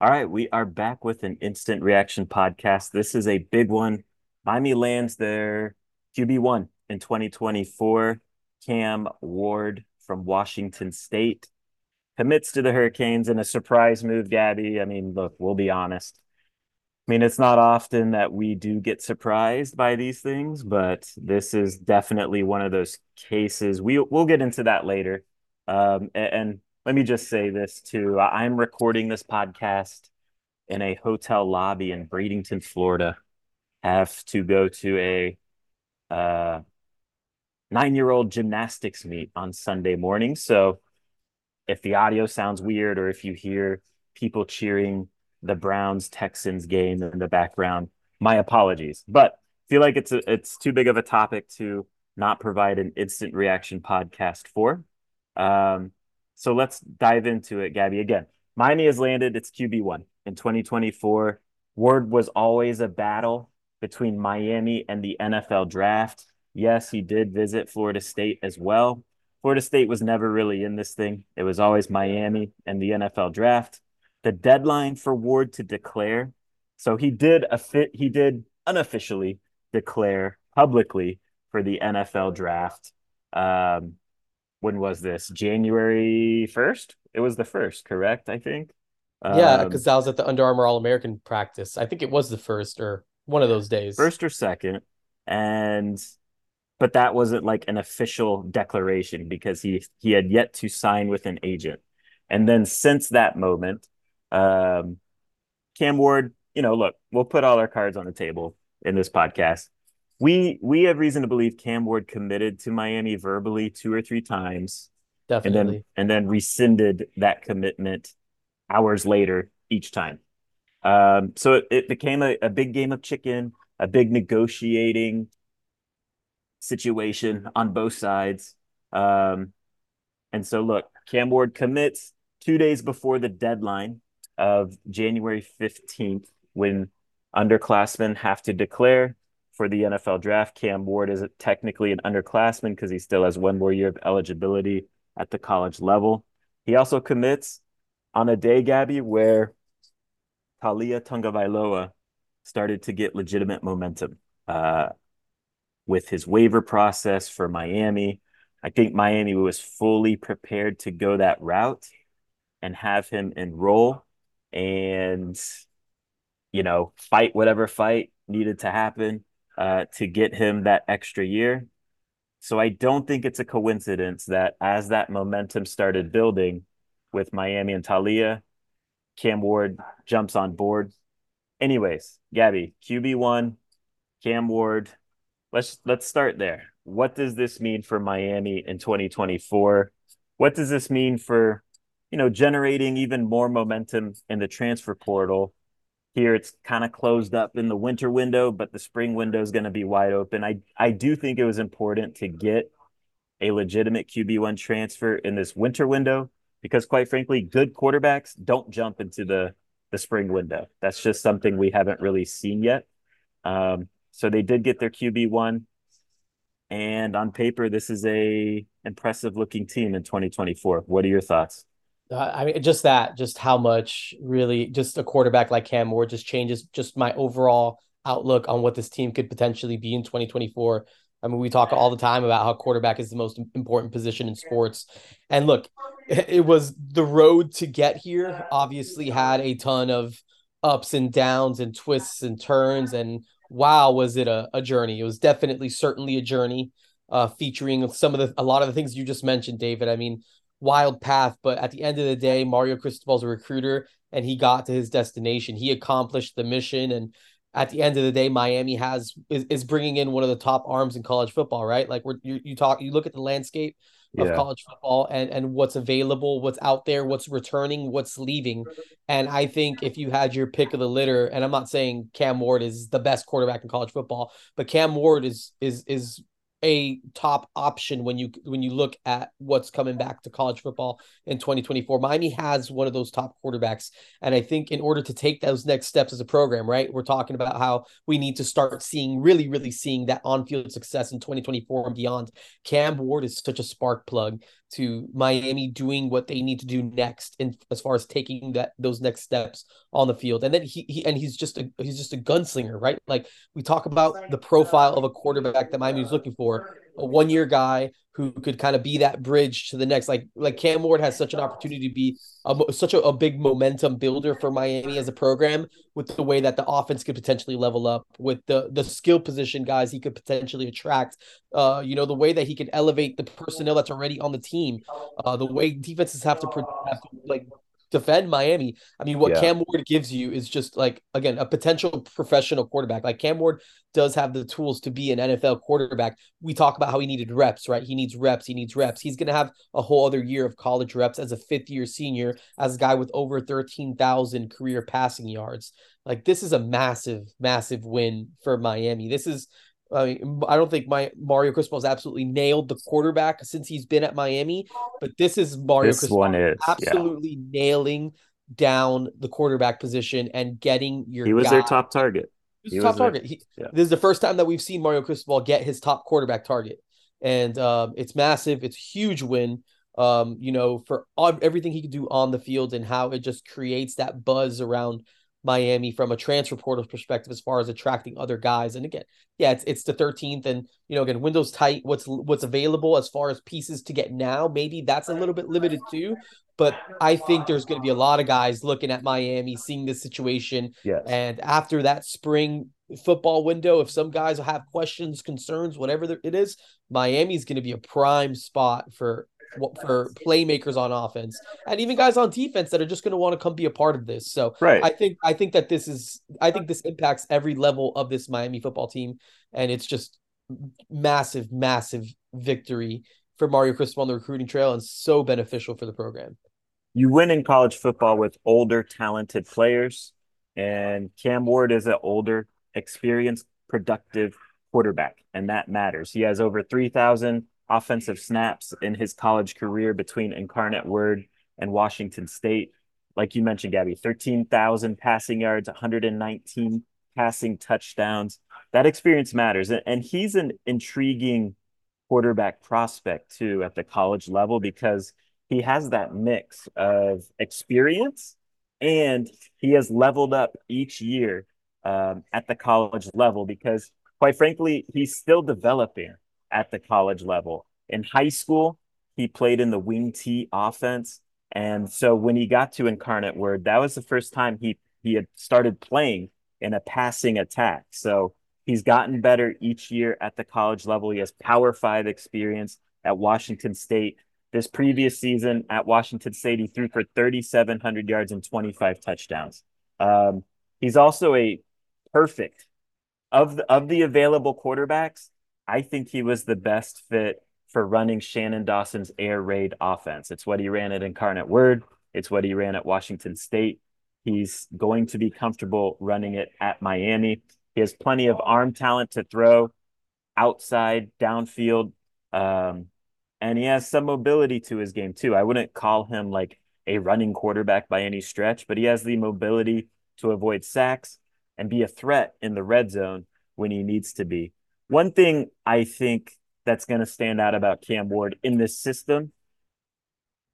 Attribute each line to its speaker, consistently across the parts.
Speaker 1: All right, we are back with an instant reaction podcast. This is a big one. Miami lands their QB1 in 2024. Cam Ward from Washington State commits to the Hurricanes in a surprise move, Gaby. I mean, look, we'll be honest. I mean, it's not often that we do get surprised by these things, but this is definitely one of those cases. We we'll get into that later. Um, and, and let me just say this too. I'm recording this podcast in a hotel lobby in Bradenton, Florida. Have to go to a uh, nine-year-old gymnastics meet on Sunday morning. So if the audio sounds weird or if you hear people cheering the Browns Texans game in the background, my apologies. But feel like it's a, it's too big of a topic to not provide an instant reaction podcast for. Um, so let's dive into it, Gaby. Again, Miami has landed its QB1 in 2024. Ward was always a battle between Miami and the NFL draft. Yes, he did visit Florida State as well. Florida State was never really in this thing. It was always Miami and the NFL draft. The deadline for Ward to declare. So he did a fit, he did unofficially declare publicly for the NFL draft. Um, when was this? January 1st? It was the first, correct? I think.
Speaker 2: Yeah, because um, I was at the Under Armour All American practice. I think it was the first or one of those days.
Speaker 1: First or second. And but that wasn't like an official declaration because he he had yet to sign with an agent. And then since that moment, um Cam Ward, you know, look, we'll put all our cards on the table in this podcast we we have reason to believe Cam Ward committed to Miami verbally two or three times.
Speaker 2: Definitely.
Speaker 1: And then and then rescinded that commitment hours later each time. Um, so it, it became a, a big game of chicken, a big negotiating situation on both sides. Um, and so look, Cam Ward commits two days before the deadline of January 15th when underclassmen have to declare for the NFL draft. Cam Ward is technically an underclassman because he still has one more year of eligibility at the college level. He also commits on a day, Gaby, where Taulia Tagovailoa started to get legitimate momentum uh, with his waiver process for Miami. I think Miami was fully prepared to go that route and have him enroll and, you know, fight whatever fight needed to happen uh, to get him that extra year. So I don't think it's a coincidence that as that momentum started building with Miami and Taulia, Cam Ward jumps on board. Anyways, Gaby, QB one, Cam Ward. Let's let's start there. What does this mean for Miami in 2024? What does this mean for, you know, generating even more momentum in the transfer portal here it's kind of closed up in the winter window, but the spring window is going to be wide open. I I do think it was important to get a legitimate QB1 transfer in this winter window because quite frankly, good quarterbacks don't jump into the the spring window. That's just something we haven't really seen yet. Um, so they did get their QB1 and on paper this is a impressive looking team in 2024. What are your thoughts?
Speaker 2: Uh, I mean, just that, just how much really, just a quarterback like Cam Ward just changes just my overall outlook on what this team could potentially be in 2024. I mean, we talk all the time about how quarterback is the most important position in sports. And look, it was the road to get here, obviously, had a ton of ups and downs and twists and turns. And wow, was it a, a journey? It was definitely, certainly a journey uh, featuring some of the, a lot of the things you just mentioned, David. I mean, wild path, but at the end of the day, Mario Cristobal's a recruiter and he got to his destination. He accomplished the mission and at the end of the day, Miami has is, is bringing in one of the top arms in college football, right? Like we're you, you talk you look at the landscape of yeah. college football and and what's available, what's out there, what's returning, what's leaving. And I think if you had your pick of the litter, and I'm not saying Cam Ward is the best quarterback in college football, but Cam Ward is is is a top option when you when you look at what's coming back to college football in 2024. Miami has one of those top quarterbacks and I think in order to take those next steps as a program, right? We're talking about how we need to start seeing really really seeing that on-field success in 2024 and beyond. Cam Ward is such a spark plug to Miami doing what they need to do next in as far as taking that those next steps on the field. And then he, he and he's just a he's just a gunslinger, right? Like we talk about the profile of a quarterback that Miami is looking for, a one-year guy who could kind of be that bridge to the next. Like like Cam Ward has such an opportunity to be a, such a, a, big momentum builder for Miami as a program with the way that the offense could potentially level up with the the skill position guys he could potentially attract. Uh, you know the way that he could elevate the personnel that's already on the team. Uh, the way defenses have to, have like defend Miami. I mean, what yeah. Cam Ward gives you is just like again a potential professional quarterback. Like Cam Ward does have the tools to be an NFL quarterback. We talk about how he needed reps, right? He needs reps. He needs reps. He's going to have a whole other year of college reps as a fifth year senior, as a guy with over thirteen thousand career passing yards. Like this is a massive, massive win for Miami. This is I mean, I don't think my Mario Cristobal has absolutely nailed the quarterback since he's been at Miami, but this is Mario
Speaker 1: this Cristobal one is,
Speaker 2: absolutely yeah. nailing down the quarterback position and getting your.
Speaker 1: He was
Speaker 2: guy.
Speaker 1: their top target.
Speaker 2: He was he top was target. He, yeah. This is the first time that we've seen Mario Cristobal get his top quarterback target, and um, it's massive. It's a huge win. Um, you know, for all, everything he could do on the field and how it just creates that buzz around Miami from a transfer portal perspective as far as attracting other guys. And again, yeah, it's it's the 13th, and you know, again, windows tight. What's what's available as far as pieces to get now? Maybe that's a little bit limited too. But I think there's going to be a lot of guys looking at Miami, seeing this situation,
Speaker 1: yes.
Speaker 2: and after that spring football window, if some guys have questions, concerns, whatever it is, Miami's going to be a prime spot for for playmakers on offense and even guys on defense that are just going to want to come be a part of this. So
Speaker 1: right.
Speaker 2: I think I think that this is I think this impacts every level of this Miami football team, and it's just massive, massive victory for Mario Cristobal on the recruiting trail and so beneficial for the program.
Speaker 1: You win in college football with older, talented players, and Cam Ward is an older, experienced, productive quarterback, and that matters. He has over three thousand offensive snaps in his college career between Incarnate Word and Washington State. Like you mentioned, Gaby, 13,000 passing yards, 119 passing touchdowns. That experience matters. And he's an intriguing quarterback prospect, too, at the college level because he has that mix of experience and he has leveled up each year um, at the college level because, quite frankly, he's still developing at the college level. In high school, he played in the wing T offense. And so when he got to Incarnate Word, that was the first time he he had started playing in a passing attack. So he's gotten better each year at the college level. He has Power Five experience at Washington State. This previous season at Washington State, he threw for 3,700 yards and 25 touchdowns. Um, he's also a perfect of the, of the available quarterbacks. I think he was the best fit for running Shannon Dawson's air raid offense. It's what he ran at Incarnate Word. It's what he ran at Washington State. He's going to be comfortable running it at Miami. He has plenty of arm talent to throw outside, downfield, um, and he has some mobility to his game too. I wouldn't call him like a running quarterback by any stretch, but he has the mobility to avoid sacks and be a threat in the red zone when he needs to be. One thing I think that's going to stand out about Cam Ward in this system,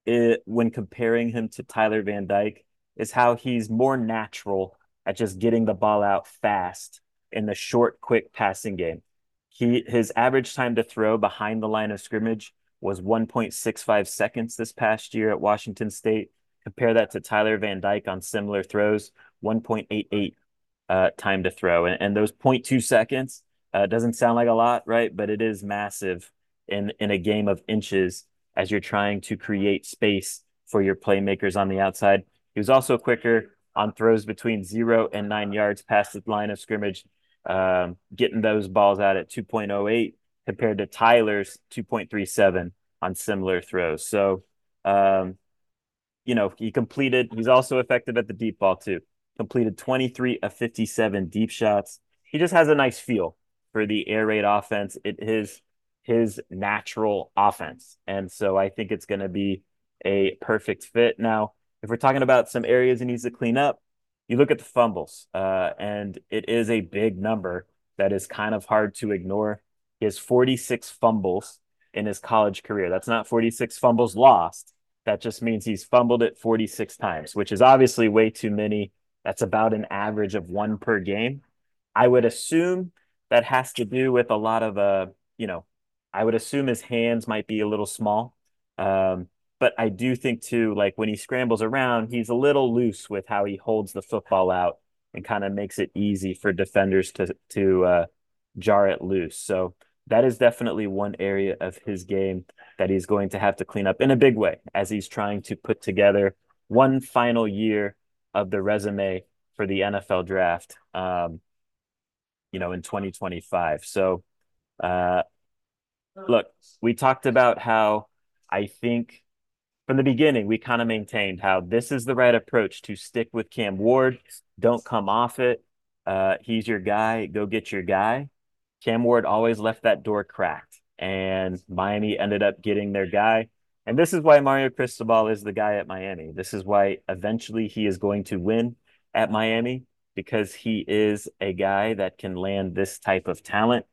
Speaker 1: it, when comparing him to Tyler Van Dyke, is how he's more natural at just getting the ball out fast in the short, quick passing game. He his average time to throw behind the line of scrimmage was 1.65 seconds this past year at Washington State. Compare that to Tyler Van Dyke on similar throws, 1.88 uh, time to throw. And, and those 0.2 seconds uh, doesn't sound like a lot, right? But it is massive in in a game of inches as you're trying to create space for your playmakers on the outside. He was also quicker on throws between zero and nine yards past the line of scrimmage, um, getting those balls out at 2.08 compared to Tyler's 2.37 on similar throws. So, um, you know, he completed, he's also effective at the deep ball too. Completed 23 of 57 deep shots. He just has a nice feel for the air raid offense. It is his natural offense. And so I think it's going to be a perfect fit. Now, if we're talking about some areas he needs to clean up, you look at the fumbles, uh, and it is a big number that is kind of hard to ignore. He has 46 fumbles in his college career. That's not 46 fumbles lost. That just means he's fumbled it 46 times, which is obviously way too many. That's about an average of one per game. I would assume that has to do with a lot of, uh, you know, I would assume his hands might be a little small. Um, but I do think too, like when he scrambles around, he's a little loose with how he holds the football out and kind of makes it easy for defenders to to uh, jar it loose. So that is definitely one area of his game that he's going to have to clean up in a big way as he's trying to put together one final year of the resume for the NFL draft. Um, you know, in 2025. So, uh, look, we talked about how I think from the beginning, we kind of maintained how this is the right approach to stick with Cam Ward. Don't come off it. Uh, he's your guy. Go get your guy. Cam Ward always left that door cracked, and Miami ended up getting their guy. And this is why Mario Cristobal is the guy at Miami. This is why eventually he is going to win at Miami because he is a guy that can land this type of talent.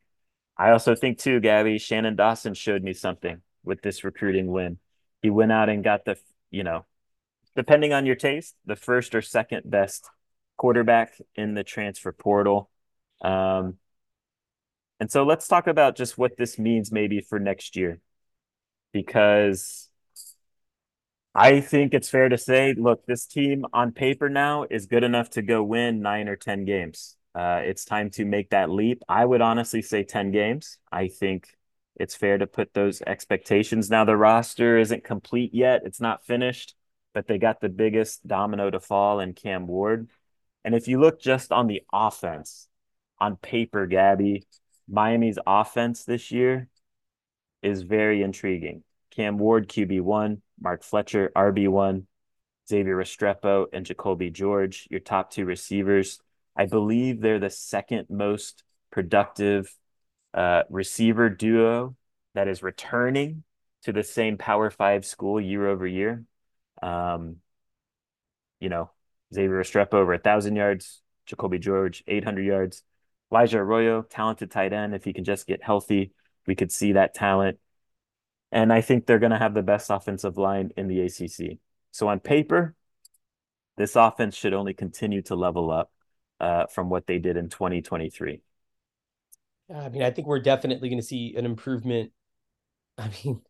Speaker 1: I also think, too, Gaby, Shannon Dawson showed me something with this recruiting win he went out and got the, you know, depending on your taste, the first or second best quarterback in the transfer portal. Um, and so let's talk about just what this means maybe for next year. Because I think it's fair to say, look, this team on paper now is good enough to go win nine or 10 games. Uh, it's time to make that leap. I would honestly say 10 games. I think it's fair to put those expectations. Now the roster isn't complete yet; it's not finished, but they got the biggest domino to fall in Cam Ward. And if you look just on the offense, on paper, Gaby, Miami's offense this year is very intriguing. Cam Ward, QB1, Mark Fletcher, RB1, Xavier Restrepo, and Jacolby George, your top two receivers. I believe they're the second most productive uh, receiver duo that is returning to the same Power Five school year over year. Um, you know, Xavier Restrepo over a thousand yards, Jacolby George eight hundred yards, Elijah Arroyo, talented tight end. If he can just get healthy, we could see that talent. And I think they're going to have the best offensive line in the ACC. So on paper, this offense should only continue to level up uh, from what they did in 2023.
Speaker 2: I mean, I think we're definitely going to see an improvement. I mean,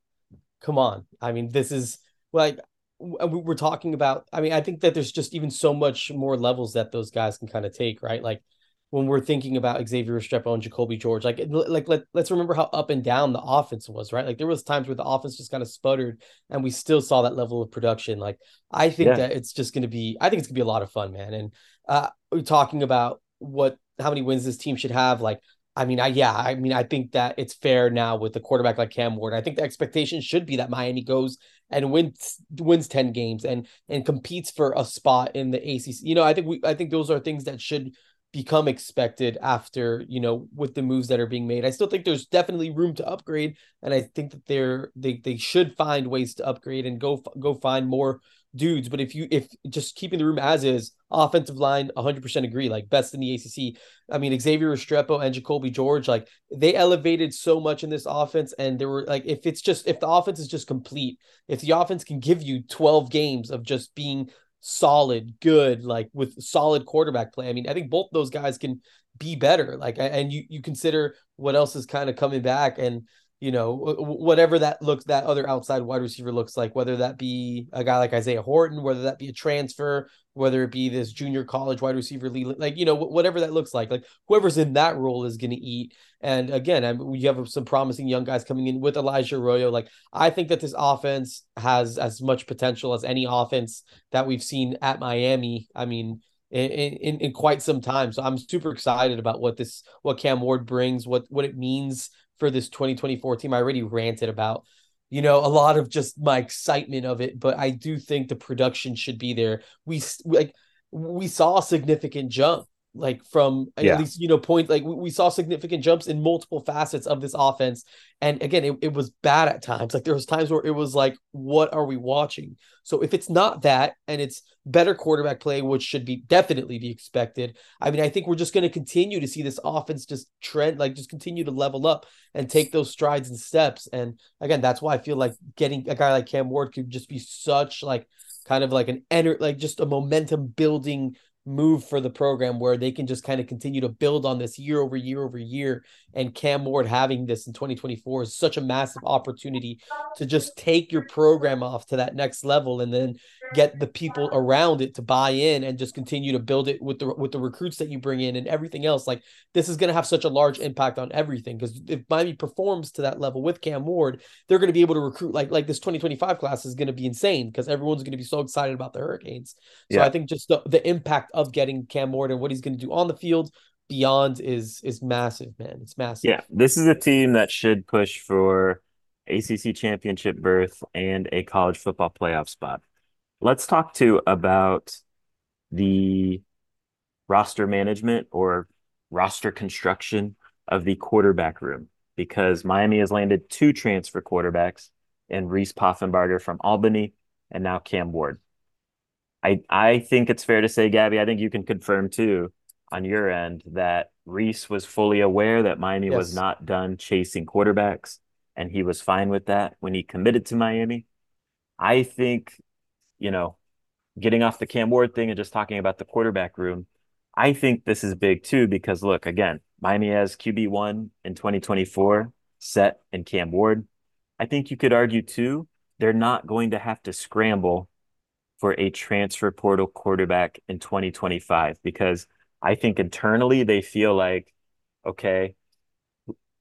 Speaker 2: come on. I mean, this is like we're talking about. I mean, I think that there's just even so much more levels that those guys can kind of take, right? Like when we're thinking about Xavier Restrepo and Jacolby George, like like let, let's remember how up and down the offense was, right? Like there was times where the offense just kind of sputtered and we still saw that level of production. Like I think yeah. that it's just going to be I think it's going to be a lot of fun, man. And uh we're talking about what how many wins this team should have like I mean, I yeah, I mean, I think that it's fair now with the quarterback like Cam Ward. I think the expectation should be that Miami goes and wins wins 10 games and and competes for a spot in the ACC. You know, I think we I think those are things that should become expected after, you know, with the moves that are being made. I still think there's definitely room to upgrade and I think that they're they they should find ways to upgrade and go go find more dudes. But if you if just keeping the room as is, offensive line, 100% agree, like best in the ACC. I mean, Xavier Restrepo and Jacolby George, like they elevated so much in this offense. And there were like, if it's just if the offense is just complete, if the offense can give you 12 games of just being solid, good, like with solid quarterback play. I mean, I think both those guys can be better. Like, and you you consider what else is kind of coming back, and you know, whatever that looks, that other outside wide receiver looks like, whether that be a guy like Isaiah Horton, whether that be a transfer, whether it be this junior college wide receiver like, you know, whatever that looks like, like whoever's in that role is going to eat. And again, I you have some promising young guys coming in with Elijah Arroyo. Like, I think that this offense has as much potential as any offense that we've seen at Miami. I mean, in, in, in quite some time. So I'm super excited about what this, what Cam Ward brings, what, what it means for this 2024 team. I already ranted about, you know, a lot of just my excitement of it, but I do think the production should be there. We like we saw a significant jump like from
Speaker 1: Yeah.
Speaker 2: at least you know point like we, we saw significant jumps in multiple facets of this offense. And again it, it was bad at times. Like there was times where it was like what are we watching? So if it's not that and it's better quarterback play which should be definitely be expected i mean i think we're just going to continue to see this offense just trend like just continue to level up and take those strides and steps. And again that's why i feel like getting a guy like cam ward could just be such like kind of like an enter like just a momentum building move for the program where they can just kind of continue to build on this year over year over year. And Cam Ward having this in 2024 is such a massive opportunity to just take your program off to that next level and then get the people around it to buy in and just continue to build it with the with the recruits that you bring in and everything else. Like this is going to have such a large impact on everything because if Miami performs to that level with Cam Ward, they're going to be able to recruit like like this 2025 class is going to be insane because everyone's going to be so excited about the Hurricanes. So
Speaker 1: Yeah.
Speaker 2: I think just the, the impact of getting Cam Ward and what he's going to do on the field beyond is is massive, man. It's massive.
Speaker 1: Yeah, this is a team that should push for ACC championship berth and a college football playoff spot. Let's talk too about the roster management or roster construction of the quarterback room because Miami has landed two transfer quarterbacks in Reese Poffenbarger from Albany and now Cam Ward. I I think it's fair to say, Gaby, I think you can confirm too on your end that Reese was fully aware that Miami was not done chasing quarterbacks, and he was fine with that when he committed to Miami. I think, you know, getting off the Cam Ward thing and just talking about the quarterback room, I think this is big too because look, again, Miami has QB1 in 2024 set in Cam Ward. I think you could argue too, they're not going to have to scramble for a transfer portal quarterback in 2025 because I think internally they feel like, okay,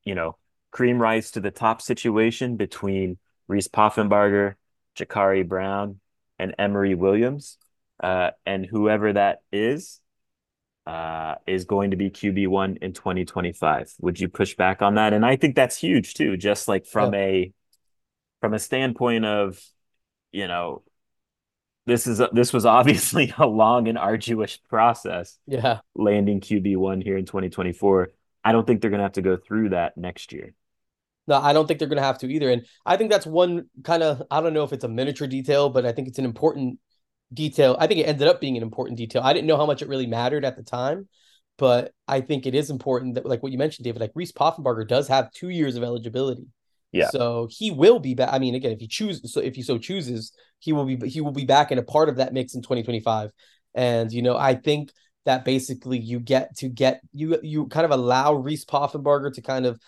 Speaker 1: you know, cream rise to the top situation between Reese Poffenbarger, Jacurri Brown, and Emory Williams. Uh, and whoever that is, uh, is going to be QB1 in 2025. Would you push back on that? And I think that's huge too, just like from a from a standpoint of, you know, this is a, this was obviously a long and arduous process
Speaker 2: Yeah.
Speaker 1: landing QB1 here in 2024. I don't think they're going to have to go through that next year.
Speaker 2: No, I don't think they're going to have to either. And I think that's one kind of, I don't know if it's a miniature detail, but I think it's an important detail. I think it ended up being an important detail. I didn't know how much it really mattered at the time, but I think it is important that, like what you mentioned, David, like Reese Poffenbarger does have two years of eligibility.
Speaker 1: Yeah.
Speaker 2: So he will be back. I mean, again, if he chooses, so if he so chooses, he will be he will be back in a part of that mix in 2025. And you know, I think that basically you get to get you you kind of allow Reese Poffenbarger to kind of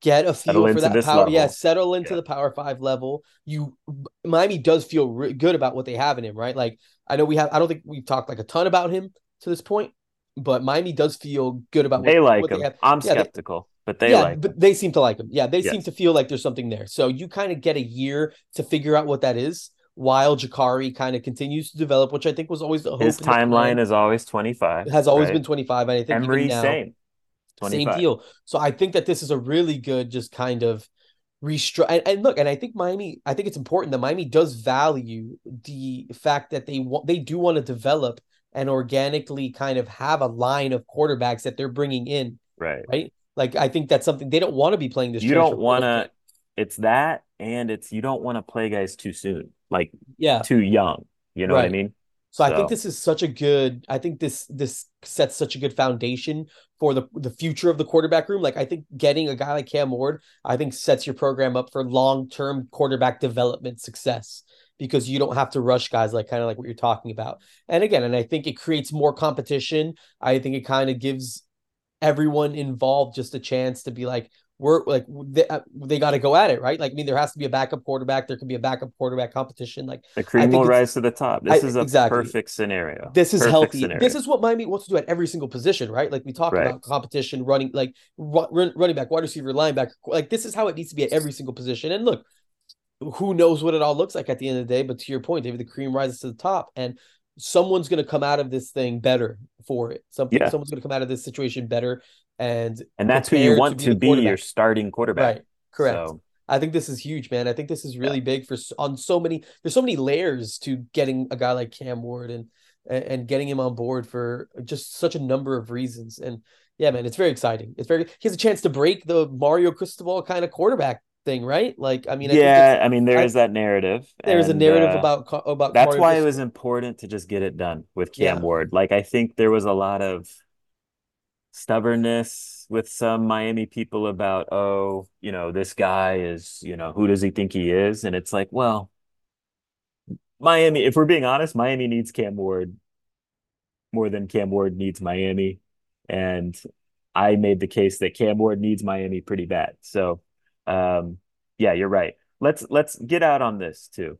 Speaker 2: get a feel
Speaker 1: Settle
Speaker 2: for that power. Yeah, settle into
Speaker 1: Yeah.
Speaker 2: the Power Five level. You Miami does feel re- good about what they have in him, right? Like I know we have. I don't think we've talked like a ton about him to this point, but Miami does feel good about
Speaker 1: They
Speaker 2: what,
Speaker 1: like
Speaker 2: what
Speaker 1: him.
Speaker 2: they have.
Speaker 1: I'm
Speaker 2: Yeah, they-
Speaker 1: skeptical, but they
Speaker 2: yeah,
Speaker 1: like
Speaker 2: but they seem to like him. Yeah, they
Speaker 1: Yes.
Speaker 2: seem to feel like there's something there. So you kind of get a year to figure out what that is, while Jacurri kind of continues to develop, which I think was always the hope.
Speaker 1: His timeline is always 25.
Speaker 2: has always
Speaker 1: right?
Speaker 2: been 25, and I think
Speaker 1: Emory,
Speaker 2: now,
Speaker 1: same.
Speaker 2: Same deal. So I think that this is a really good, just kind of restructure. And, and look, and I think Miami, I think it's important that Miami does value the fact that they want, they do want to develop and organically kind of have a line of quarterbacks that they're bringing in,
Speaker 1: Right.
Speaker 2: right? Like I think that's something they don't want to be playing this.
Speaker 1: You don't want to, it's that, and it's you don't want to play guys too soon, like
Speaker 2: yeah.
Speaker 1: too young. You know what I mean?
Speaker 2: So I think this is such a good. I think this this sets such a good foundation for the the future of the quarterback room. Like I think getting a guy like Cam Ward, I think sets your program up for long term quarterback development success because you don't have to rush guys like kind of like what you're talking about. And again, and I think it creates more competition. I think it kind of gives everyone involved just a chance to be like we're like they, uh, they got to go at it right like i mean there has to be a backup quarterback there can be a backup quarterback competition like
Speaker 1: The cream will rise to the top. This
Speaker 2: I-
Speaker 1: is a
Speaker 2: exactly.
Speaker 1: perfect scenario.
Speaker 2: this is
Speaker 1: Perfect
Speaker 2: healthy.
Speaker 1: scenario.
Speaker 2: This is what Miami wants to do at every single position, right? Like we talk
Speaker 1: Right.
Speaker 2: about competition, running, like run, running back, wide receiver, linebacker. Like this is how it needs to be at every single position. And look, who knows what it all looks like at the end of the day? But to your point, David, the cream rises to the top, and someone's going to come out of this thing better for it. Something,
Speaker 1: Yeah.
Speaker 2: someone's going to come out of this situation better, and
Speaker 1: and that's who you want
Speaker 2: to
Speaker 1: to
Speaker 2: be
Speaker 1: be, your starting quarterback.
Speaker 2: right, correct.
Speaker 1: So,
Speaker 2: I think this is huge, man. I think this is really big for on so many. There's so many layers to getting a guy like Cam Ward, and and, getting him on board for just such a number of reasons. And yeah, man, it's very exciting. It's very he has a chance to break the Mario Cristobal kind of quarterback thing, right? Like, I mean,
Speaker 1: I yeah, I mean, there I, is that narrative.
Speaker 2: There's a narrative uh, about about.
Speaker 1: That's Mario why Cristobal. it was important to just get it done with Cam yeah. Ward. Like, I think there was a lot of stubbornness with some Miami people about, oh, you know, this guy is, you know, who does he think he is? And it's like, well, Miami, if we're being honest, Miami needs Cam Ward more than Cam Ward needs Miami. And I made the case that Cam Ward needs Miami pretty bad. So um, yeah, you're right. Let's let's get out on this too.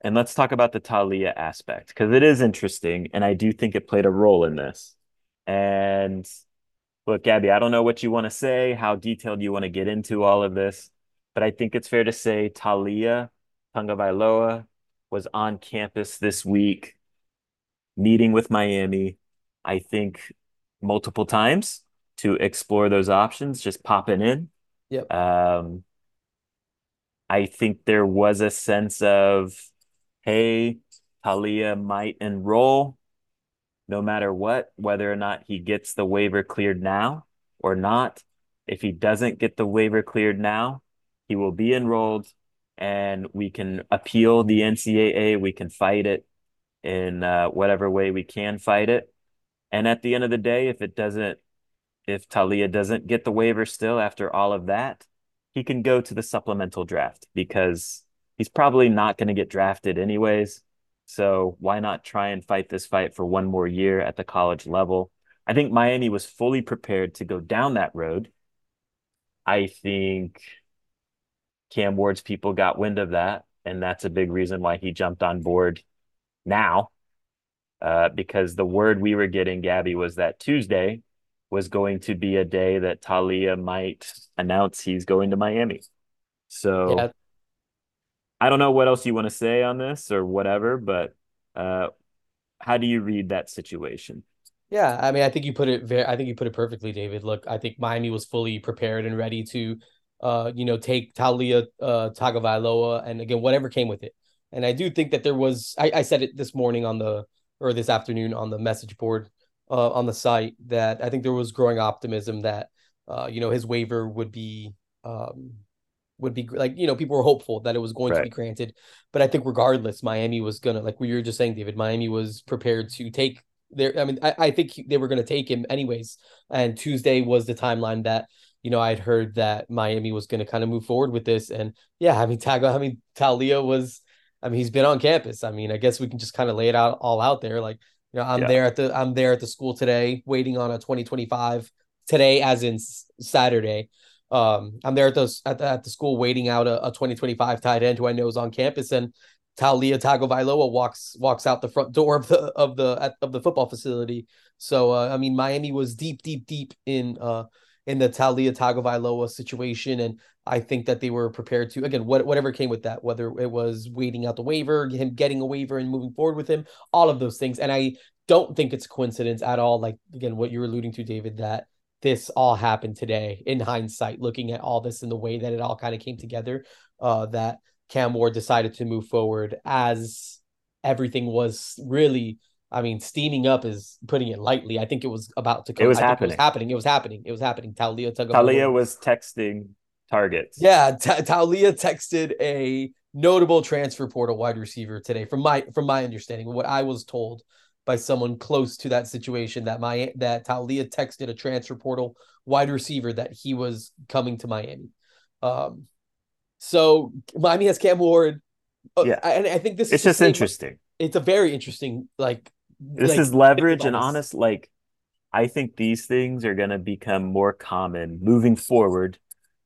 Speaker 1: And let's talk about the Taulia aspect because it is interesting and I do think it played a role in this. And look, Gaby, I don't know what you want to say, how detailed you want to get into all of this, but I think it's fair to say Taulia Tagovailoa was on campus this week meeting with Miami, I think multiple times to explore those options, just popping in.
Speaker 2: Yep.
Speaker 1: Um, I think there was a sense of, hey, Taulia might enroll no matter what, whether or not he gets the waiver cleared now or not. If he doesn't get the waiver cleared now, he will be enrolled and we can appeal the NCAA. We can fight it in uh, whatever way we can fight it. And at the end of the day, if it doesn't, if Taulia doesn't get the waiver still after all of that, he can go to the supplemental draft because he's probably not going to get drafted anyways. So why not try and fight this fight for one more year at the college level? I think Miami was fully prepared to go down that road. I think Cam Ward's people got wind of that, and that's a big reason why he jumped on board now. Uh, because the word we were getting, Gaby, was that Tuesday was going to be a day that Taulia might announce he's going to Miami. So yeah. I don't know what else you want to say on this or whatever, but uh, how do you read that situation?
Speaker 2: Yeah, I mean, I think you put it very. I think you put it perfectly, David. Look, I think Miami was fully prepared and ready to uh, you know, take Taulia uh, Tagovailoa, and again, whatever came with it. And I do think that there was, I, I said it this morning on the, or this afternoon on the message board uh, on the site that I think there was growing optimism that, uh, you know, his waiver would be, um, would be like, you know, people were hopeful that it was going right. to be granted. But I think regardless, Miami was going to, like we were just saying, David, Miami was prepared to take their, I mean, I, I think they were going to take him anyways. And Tuesday was the timeline that, you know, I'd heard that Miami was going to kind of move forward with this. And yeah, I mean, Tago, I mean, Taulia was, I mean, he's been on campus. I mean, I guess we can just kind of lay it out all out there. Like, you know, I'm yeah. there at the, I'm there at the school today, waiting on a 2025 today, as in Saturday. Um, I'm there at the, at the, at the school waiting out a, a 2025 tight end who I know is on campus and Taulia Tagovailoa walks walks out the front door of the of the of the football facility. So uh, I mean, Miami was deep, deep, deep in uh, in the Taulia Tagovailoa situation. And I think that they were prepared to, again, what, whatever came with that, whether it was waiting out the waiver, him getting a waiver and moving forward with him, all of those things. And I don't think it's a coincidence at all. Like, again, what you're alluding to, David, that this all happened today in hindsight, looking at all this and the way that it all kind of came together, uh, that Cam Ward decided to move forward as everything was really I mean, steaming up is putting it lightly. I think it was about to
Speaker 1: come. It was, happening.
Speaker 2: it was happening. It was happening. It was happening. Taulia
Speaker 1: Taulia was texting targets.
Speaker 2: Yeah, Ta- Taulia texted a notable transfer portal wide receiver today. From my from my understanding, what I was told by someone close to that situation, that my that Taulia texted a transfer portal wide receiver that he was coming to Miami. Um, so Miami has Cam Ward. Uh, yeah, and I think this
Speaker 1: it's just interesting.
Speaker 2: It's a very interesting like
Speaker 1: this like, is leverage and honest like i think these things are going to become more common moving forward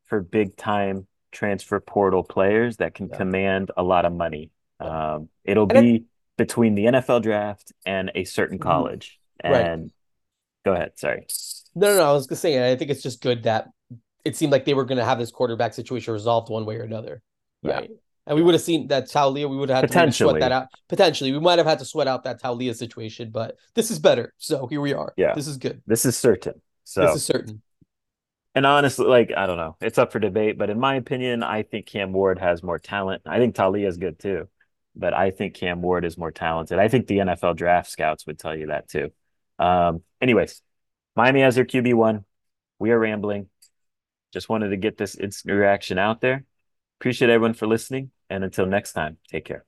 Speaker 1: for big time transfer portal players that can yeah. command a lot of money um, it'll and be between the nfl draft and a certain mm-hmm. college and right. go ahead sorry
Speaker 2: no no no i was just saying i think it's just good that it seemed like they were going to have this quarterback situation resolved one way or another right yeah and we would have seen that Taulia. We would have had to sweat that out. Potentially, we might have had to sweat out that Taulia situation, but this is better. So here we are.
Speaker 1: Yeah,
Speaker 2: this is good.
Speaker 1: This is certain. So
Speaker 2: this is certain.
Speaker 1: And honestly, like I don't know, it's up for debate. But in my opinion, I think Cam Ward has more talent. I think Taulia is good too. But I think Cam Ward is more talented. I think the NFL draft scouts would tell you that too. Um, anyways, Miami has their QB one. We are rambling. Just wanted to get this instant reaction out there. Appreciate everyone for listening. And until next time, take care.